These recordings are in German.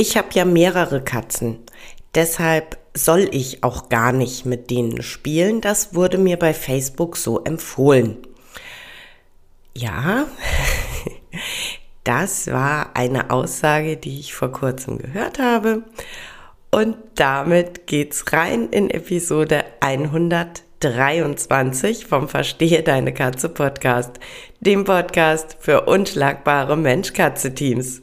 Ich habe ja mehrere Katzen. Deshalb soll ich auch gar nicht mit denen spielen. Das wurde mir bei Facebook so empfohlen. Ja, das war eine Aussage, die ich vor kurzem gehört habe. Und damit geht's rein in Episode 123 vom Verstehe deine Katze Podcast, dem Podcast für unschlagbare Mensch-Katze-Teams.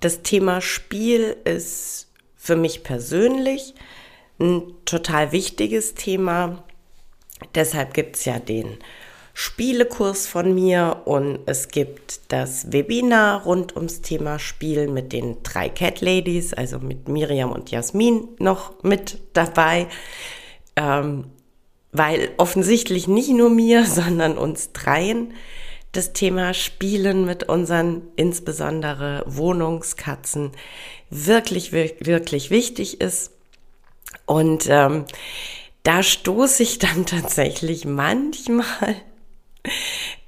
Das Thema Spiel ist für mich persönlich ein total wichtiges Thema. Deshalb gibt es ja den Spielekurs von mir und es gibt das Webinar rund ums Thema Spiel mit den drei Cat Ladies, also mit Miriam und Jasmin noch mit dabei, ähm, weil offensichtlich nicht nur mir, sondern uns dreien das Thema Spielen mit unseren insbesondere Wohnungskatzen wirklich, wirklich wichtig ist. Und ähm, da stoße ich dann tatsächlich manchmal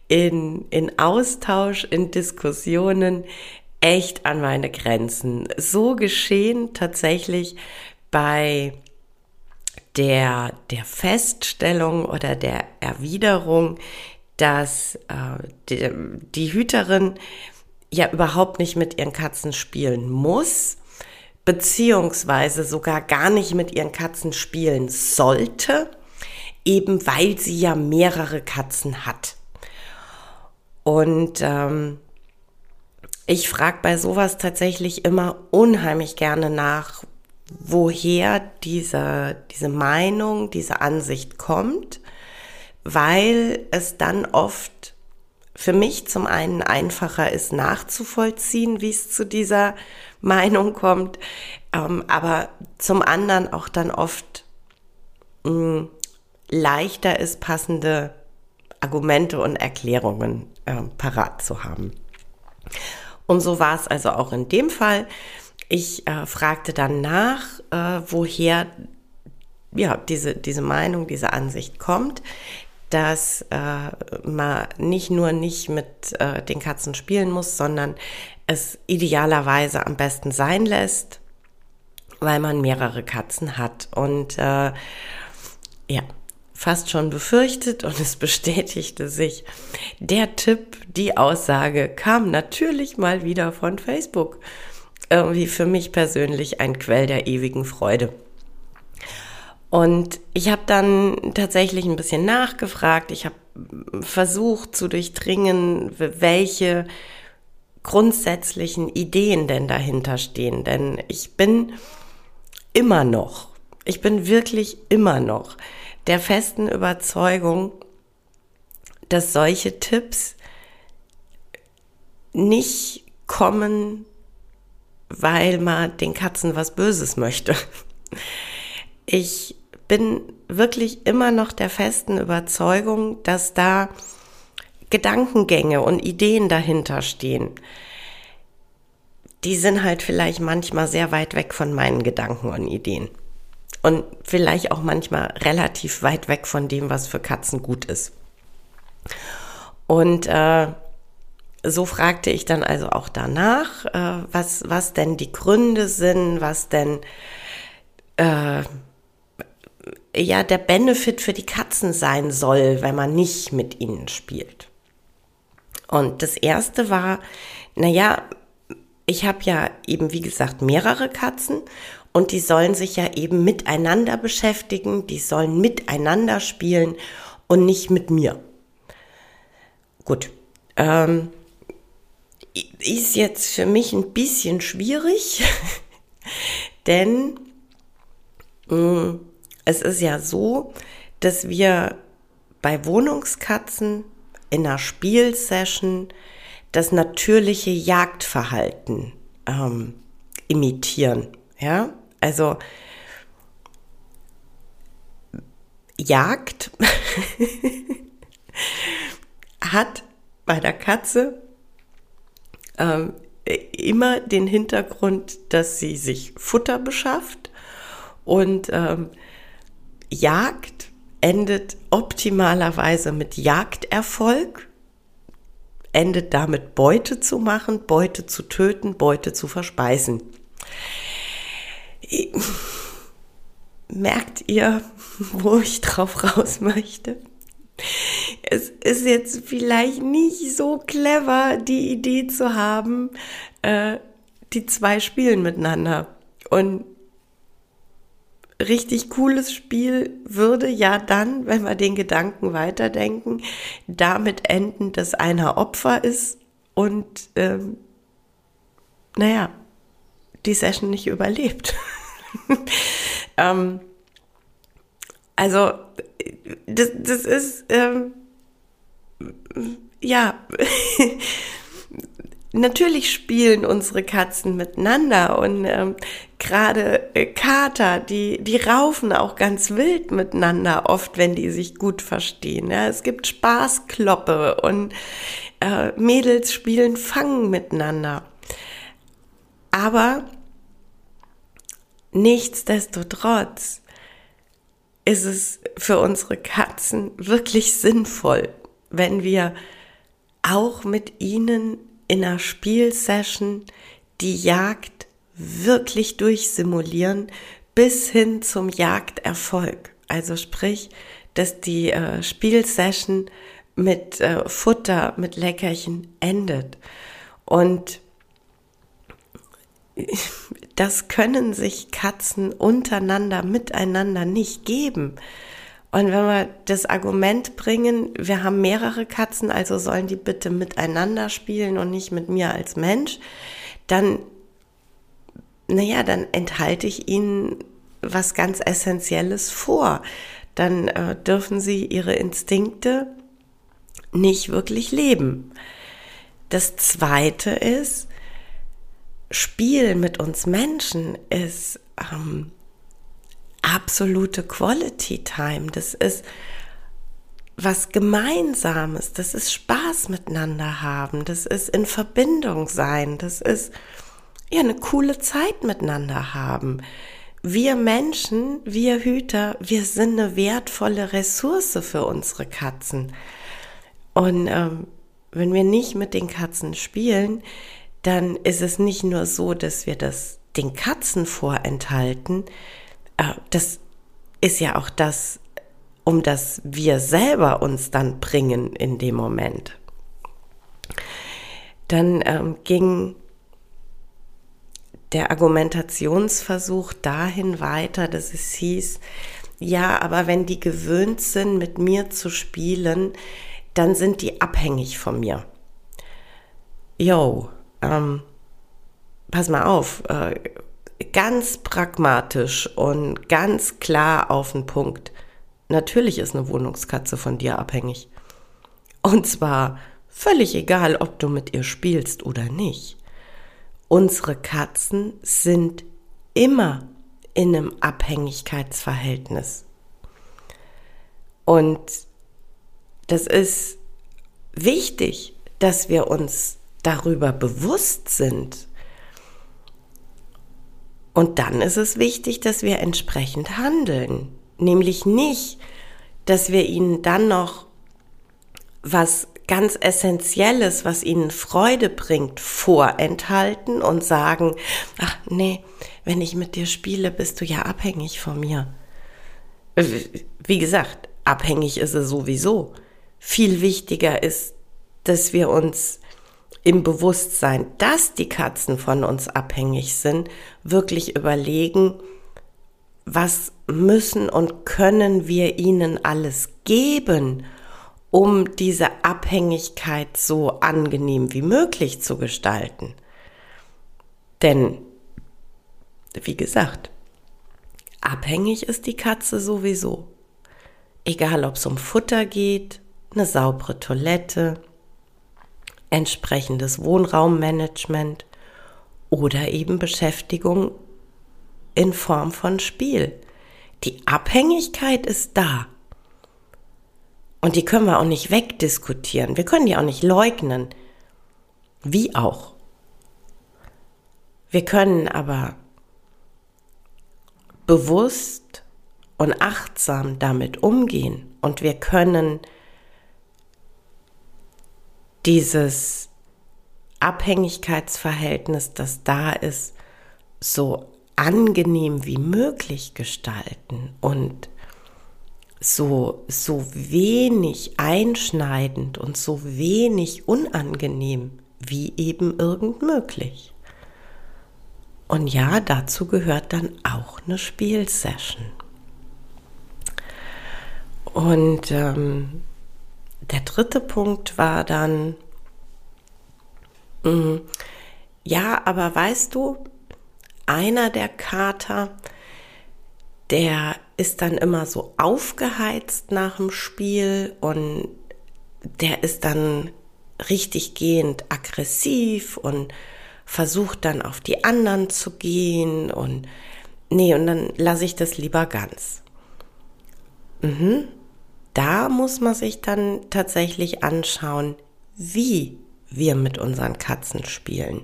in, in Austausch, in Diskussionen echt an meine Grenzen. So geschehen tatsächlich bei der, der Feststellung oder der Erwiderung, dass äh, die, die Hüterin ja überhaupt nicht mit ihren Katzen spielen muss, beziehungsweise sogar gar nicht mit ihren Katzen spielen sollte, eben weil sie ja mehrere Katzen hat. Und ähm, ich frage bei sowas tatsächlich immer unheimlich gerne nach, woher diese, diese Meinung, diese Ansicht kommt weil es dann oft für mich zum einen einfacher ist nachzuvollziehen, wie es zu dieser Meinung kommt, ähm, aber zum anderen auch dann oft mh, mm, leichter ist, passende Argumente und Erklärungen äh, parat zu haben. Und so war es also auch in dem Fall. Ich äh, fragte dann nach, äh, woher ja, diese, diese Meinung, diese Ansicht kommt dass äh, man nicht nur nicht mit äh, den Katzen spielen muss, sondern es idealerweise am besten sein lässt, weil man mehrere Katzen hat. Und äh, ja, fast schon befürchtet und es bestätigte sich. Der Tipp, die Aussage kam natürlich mal wieder von Facebook. Irgendwie für mich persönlich ein Quell der ewigen Freude. Und ich habe dann tatsächlich ein bisschen nachgefragt. Ich habe versucht zu durchdringen, welche grundsätzlichen Ideen denn dahinter stehen. Denn ich bin immer noch, ich bin wirklich immer noch der festen Überzeugung, dass solche Tipps nicht kommen, weil man den Katzen was Böses möchte. Ich bin wirklich immer noch der festen Überzeugung, dass da Gedankengänge und Ideen dahinter stehen. Die sind halt vielleicht manchmal sehr weit weg von meinen Gedanken und Ideen. Und vielleicht auch manchmal relativ weit weg von dem, was für Katzen gut ist. Und äh, so fragte ich dann also auch danach, äh, was, was denn die Gründe sind, was denn äh, ja der Benefit für die Katzen sein soll, wenn man nicht mit ihnen spielt. Und das erste war, naja, ich habe ja eben, wie gesagt, mehrere Katzen und die sollen sich ja eben miteinander beschäftigen, die sollen miteinander spielen und nicht mit mir. Gut, ähm, ist jetzt für mich ein bisschen schwierig, denn mh, mm, es ist ja so, dass wir bei Wohnungskatzen in einer Spielsession das natürliche Jagdverhalten ähm, imitieren. Ja, also Jagd hat bei der Katze ähm, immer den Hintergrund, dass sie sich Futter beschafft und ähm, Jagd endet optimalerweise mit Jagderfolg, endet damit Beute zu machen, Beute zu töten, Beute zu verspeisen. Merkt ihr, wo ich drauf raus möchte? Es ist jetzt vielleicht nicht so clever, die Idee zu haben, äh, die zwei spielen miteinander. Und richtig cooles Spiel würde ja dann, wenn wir den Gedanken weiterdenken, damit enden, dass einer Opfer ist und ähm, naja, die Session nicht überlebt. ähm, also das, das ist ähm, ja natürlich spielen unsere Katzen miteinander und ähm, gerade äh, Kater, die, die raufen auch ganz wild miteinander, oft wenn die sich gut verstehen. Ja. Es gibt Spaßkloppe und äh, Mädels spielen Fangen miteinander. Aber nichtsdestotrotz ist es für unsere Katzen wirklich sinnvoll, wenn wir auch mit ihnen in einer Spielsession die Jagd wirklich durchsimulieren bis hin zum Jagderfolg. Also sprich, dass die äh, Spielsession mit äh, Futter, mit Leckerchen endet. Und das können sich Katzen untereinander, miteinander nicht geben. Und wenn wir das Argument bringen, wir haben mehrere Katzen, also sollen die bitte miteinander spielen und nicht mit mir als Mensch, dann, naja, dann enthalte ich ihnen was ganz Essentielles vor. Dann äh, dürfen sie ihre Instinkte nicht wirklich leben. Das Zweite ist, Spiel mit uns Menschen ist ähm, absolute Quality Time. Das ist was Gemeinsames. Das ist Spaß miteinander haben. Das ist in Verbindung sein. Das ist ja eine coole Zeit miteinander haben. Wir Menschen, wir Hüter, wir sind eine wertvolle Ressource für unsere Katzen. Und ähm, wenn wir nicht mit den Katzen spielen, dann ist es nicht nur so, dass wir das den Katzen vorenthalten, das ist ja auch das, um das wir selber uns dann bringen in dem Moment. Dann ähm, ging der Argumentationsversuch dahin weiter, dass es hieß, ja, aber wenn die gewöhnt sind, mit mir zu spielen, dann sind die abhängig von mir. Yo, ähm, pass mal auf, äh, ganz pragmatisch und ganz klar auf den Punkt. Natürlich ist eine Wohnungskatze von dir abhängig. Und zwar völlig egal, ob du mit ihr spielst oder nicht. Unsere Katzen sind immer in einem Abhängigkeitsverhältnis. Und das ist wichtig, dass wir uns darüber bewusst sind. Und dann ist es wichtig, dass wir entsprechend handeln. Nämlich nicht, dass wir ihnen dann noch was ganz Essentielles, was ihnen Freude bringt, vorenthalten und sagen, ach nee, wenn ich mit dir spiele, bist du ja abhängig von mir. Wie gesagt, abhängig ist es sowieso. Viel wichtiger ist, dass wir uns im Bewusstsein, dass die Katzen von uns abhängig sind, wirklich überlegen, was müssen und können wir ihnen alles geben, um diese Abhängigkeit so angenehm wie möglich zu gestalten. Denn, wie gesagt, abhängig ist die Katze sowieso. Egal ob es um Futter geht, eine saubere Toilette, entsprechendes Wohnraummanagement oder eben Beschäftigung in Form von Spiel. Die Abhängigkeit ist da. Und die können wir auch nicht wegdiskutieren. Wir können die auch nicht leugnen. Wie auch. Wir können aber bewusst und achtsam damit umgehen und wir können dieses Abhängigkeitsverhältnis, das da ist, so angenehm wie möglich gestalten und so, so wenig einschneidend und so wenig unangenehm wie eben irgend möglich. Und ja, dazu gehört dann auch eine Spielsession. Und ähm, der dritte Punkt war dann, mh, mm, ja, aber weißt du, einer der Kater, der ist dann immer so aufgeheizt nach dem Spiel und der ist dann richtig gehend aggressiv und versucht dann auf die anderen zu gehen und nee, und dann lasse ich das lieber ganz. Mhm. Da muss man sich dann tatsächlich anschauen, wie wir mit unseren Katzen spielen.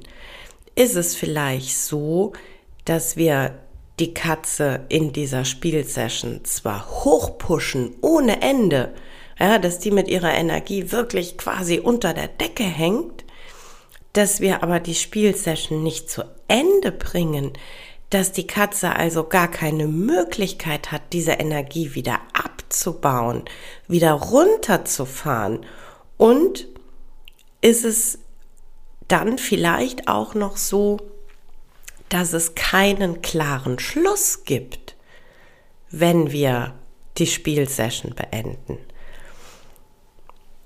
Ist es vielleicht so, dass wir die Katze in dieser Spielsession zwar hochpushen ohne Ende, ja, dass die mit ihrer Energie wirklich quasi unter der Decke hängt, dass wir aber die Spielsession nicht zu Ende bringen, dass die Katze also gar keine Möglichkeit hat, diese Energie wieder abzubauen, wieder runterzufahren und ist es dann vielleicht auch noch so, dass es keinen klaren Schluss gibt, wenn wir die Spielsession beenden.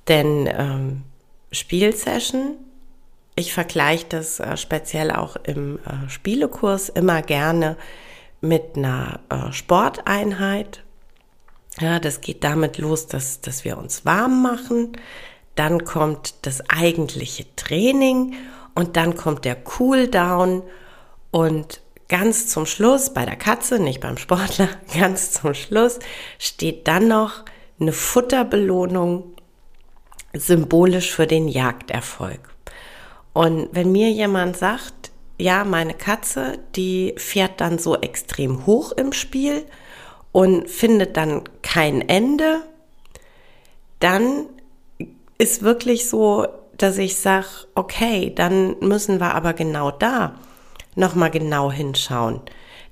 Denn ähm, Spielsession, ich vergleiche das äh, speziell auch im äh, Spielekurs immer gerne mit einer äh, Sporteinheit. Ja, das geht damit los, dass, dass wir uns warm machen. Dann kommt das eigentliche Training und dann kommt der Cooldown und ganz zum Schluss, bei der Katze, nicht beim Sportler, ganz zum Schluss steht dann noch eine Futterbelohnung symbolisch für den Jagderfolg. Und wenn mir jemand sagt, ja, meine Katze, die fährt dann so extrem hoch im Spiel und findet dann kein Ende, dann ist wirklich so, dass ich sage, okay, dann müssen wir aber genau da nochmal genau hinschauen.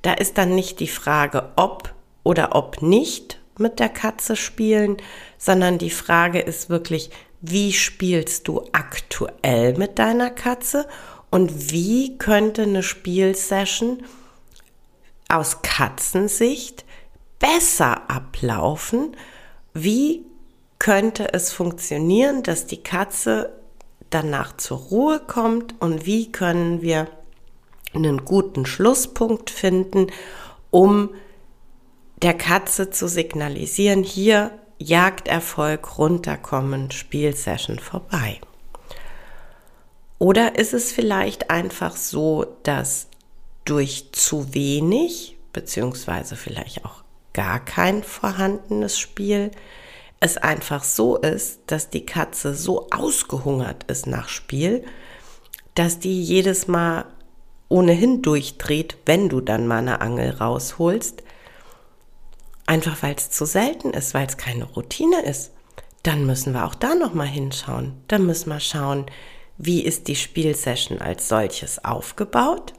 Da ist dann nicht die Frage, ob oder ob nicht mit der Katze spielen, sondern die Frage ist wirklich, wie spielst du aktuell mit deiner Katze und wie könnte eine Spielsession aus Katzensicht besser ablaufen? Wie könnte es funktionieren, dass die Katze danach zur Ruhe kommt und wie können wir einen guten Schlusspunkt finden, um der Katze zu signalisieren, hier Jagderfolg, runterkommen, Spielsession vorbei. Oder ist es vielleicht einfach so, dass durch zu wenig, beziehungsweise vielleicht auch gar kein vorhandenes Spiel, es einfach so ist, dass die Katze so ausgehungert ist nach Spiel, dass die jedes Mal ohnehin durchdreht, wenn du dann mal eine Angel rausholst, einfach weil es zu selten ist, weil es keine Routine ist, dann müssen wir auch da noch mal hinschauen. Dann müssen wir schauen, wie ist die Spielsession als solches aufgebaut?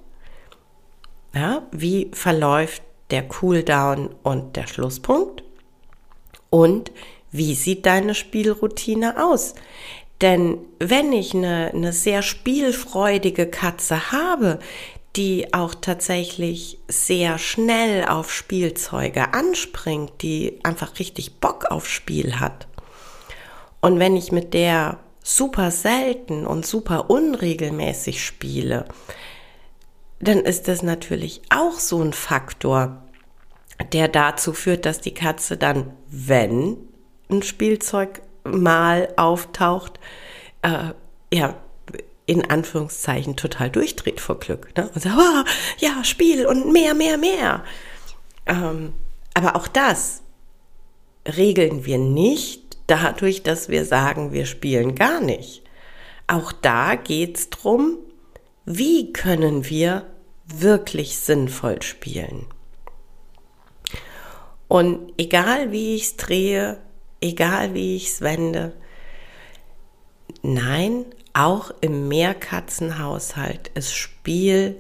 Ja, wie verläuft der Cooldown und der Schlusspunkt? Und wie sieht deine Spielroutine aus? Denn wenn ich eine, eine sehr spielfreudige Katze habe, die auch tatsächlich sehr schnell auf Spielzeuge anspringt, die einfach richtig Bock auf Spiel hat. Und wenn ich mit der super selten und super unregelmäßig spiele, dann ist das natürlich auch so ein Faktor, der dazu führt, dass die Katze dann, wenn ein Spielzeug mal auftaucht, äh, ja, in Anführungszeichen total durchdreht vor Glück. Ne? Und sagt, oh, ja, Spiel und mehr, mehr, mehr. Ähm, aber auch das regeln wir nicht dadurch, dass wir sagen, wir spielen gar nicht. Auch da geht es darum, wie können wir wirklich sinnvoll spielen. Und egal wie ich es drehe, egal wie ich es wende, nein, auch im Mehrkatzenhaushalt ist Spiel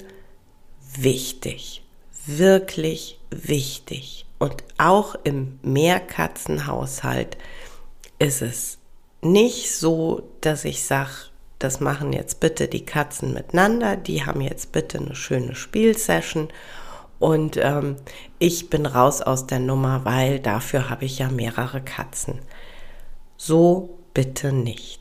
wichtig, wirklich wichtig. Und auch im Mehrkatzenhaushalt ist es nicht so, dass ich sage, das machen jetzt bitte die Katzen miteinander, die haben jetzt bitte eine schöne Spielsession und ähm, ich bin raus aus der Nummer, weil dafür habe ich ja mehrere Katzen. So bitte nicht.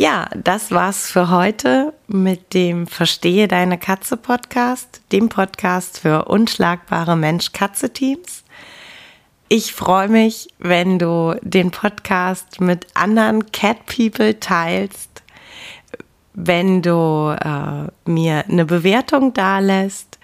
Ja, das war's für heute mit dem Verstehe deine Katze Podcast, dem Podcast für unschlagbare Mensch-Katze-Teams. Ich freue mich, wenn du den Podcast mit anderen Cat People teilst, wenn du äh, mir eine Bewertung dalässt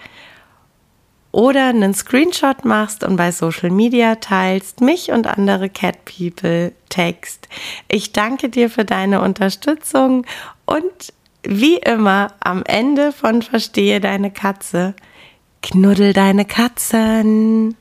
oder einen Screenshot machst und bei Social Media teilst, mich und andere Cat People text. Ich danke dir für deine Unterstützung und wie immer am Ende von Verstehe deine Katze, knuddel deine Katzen.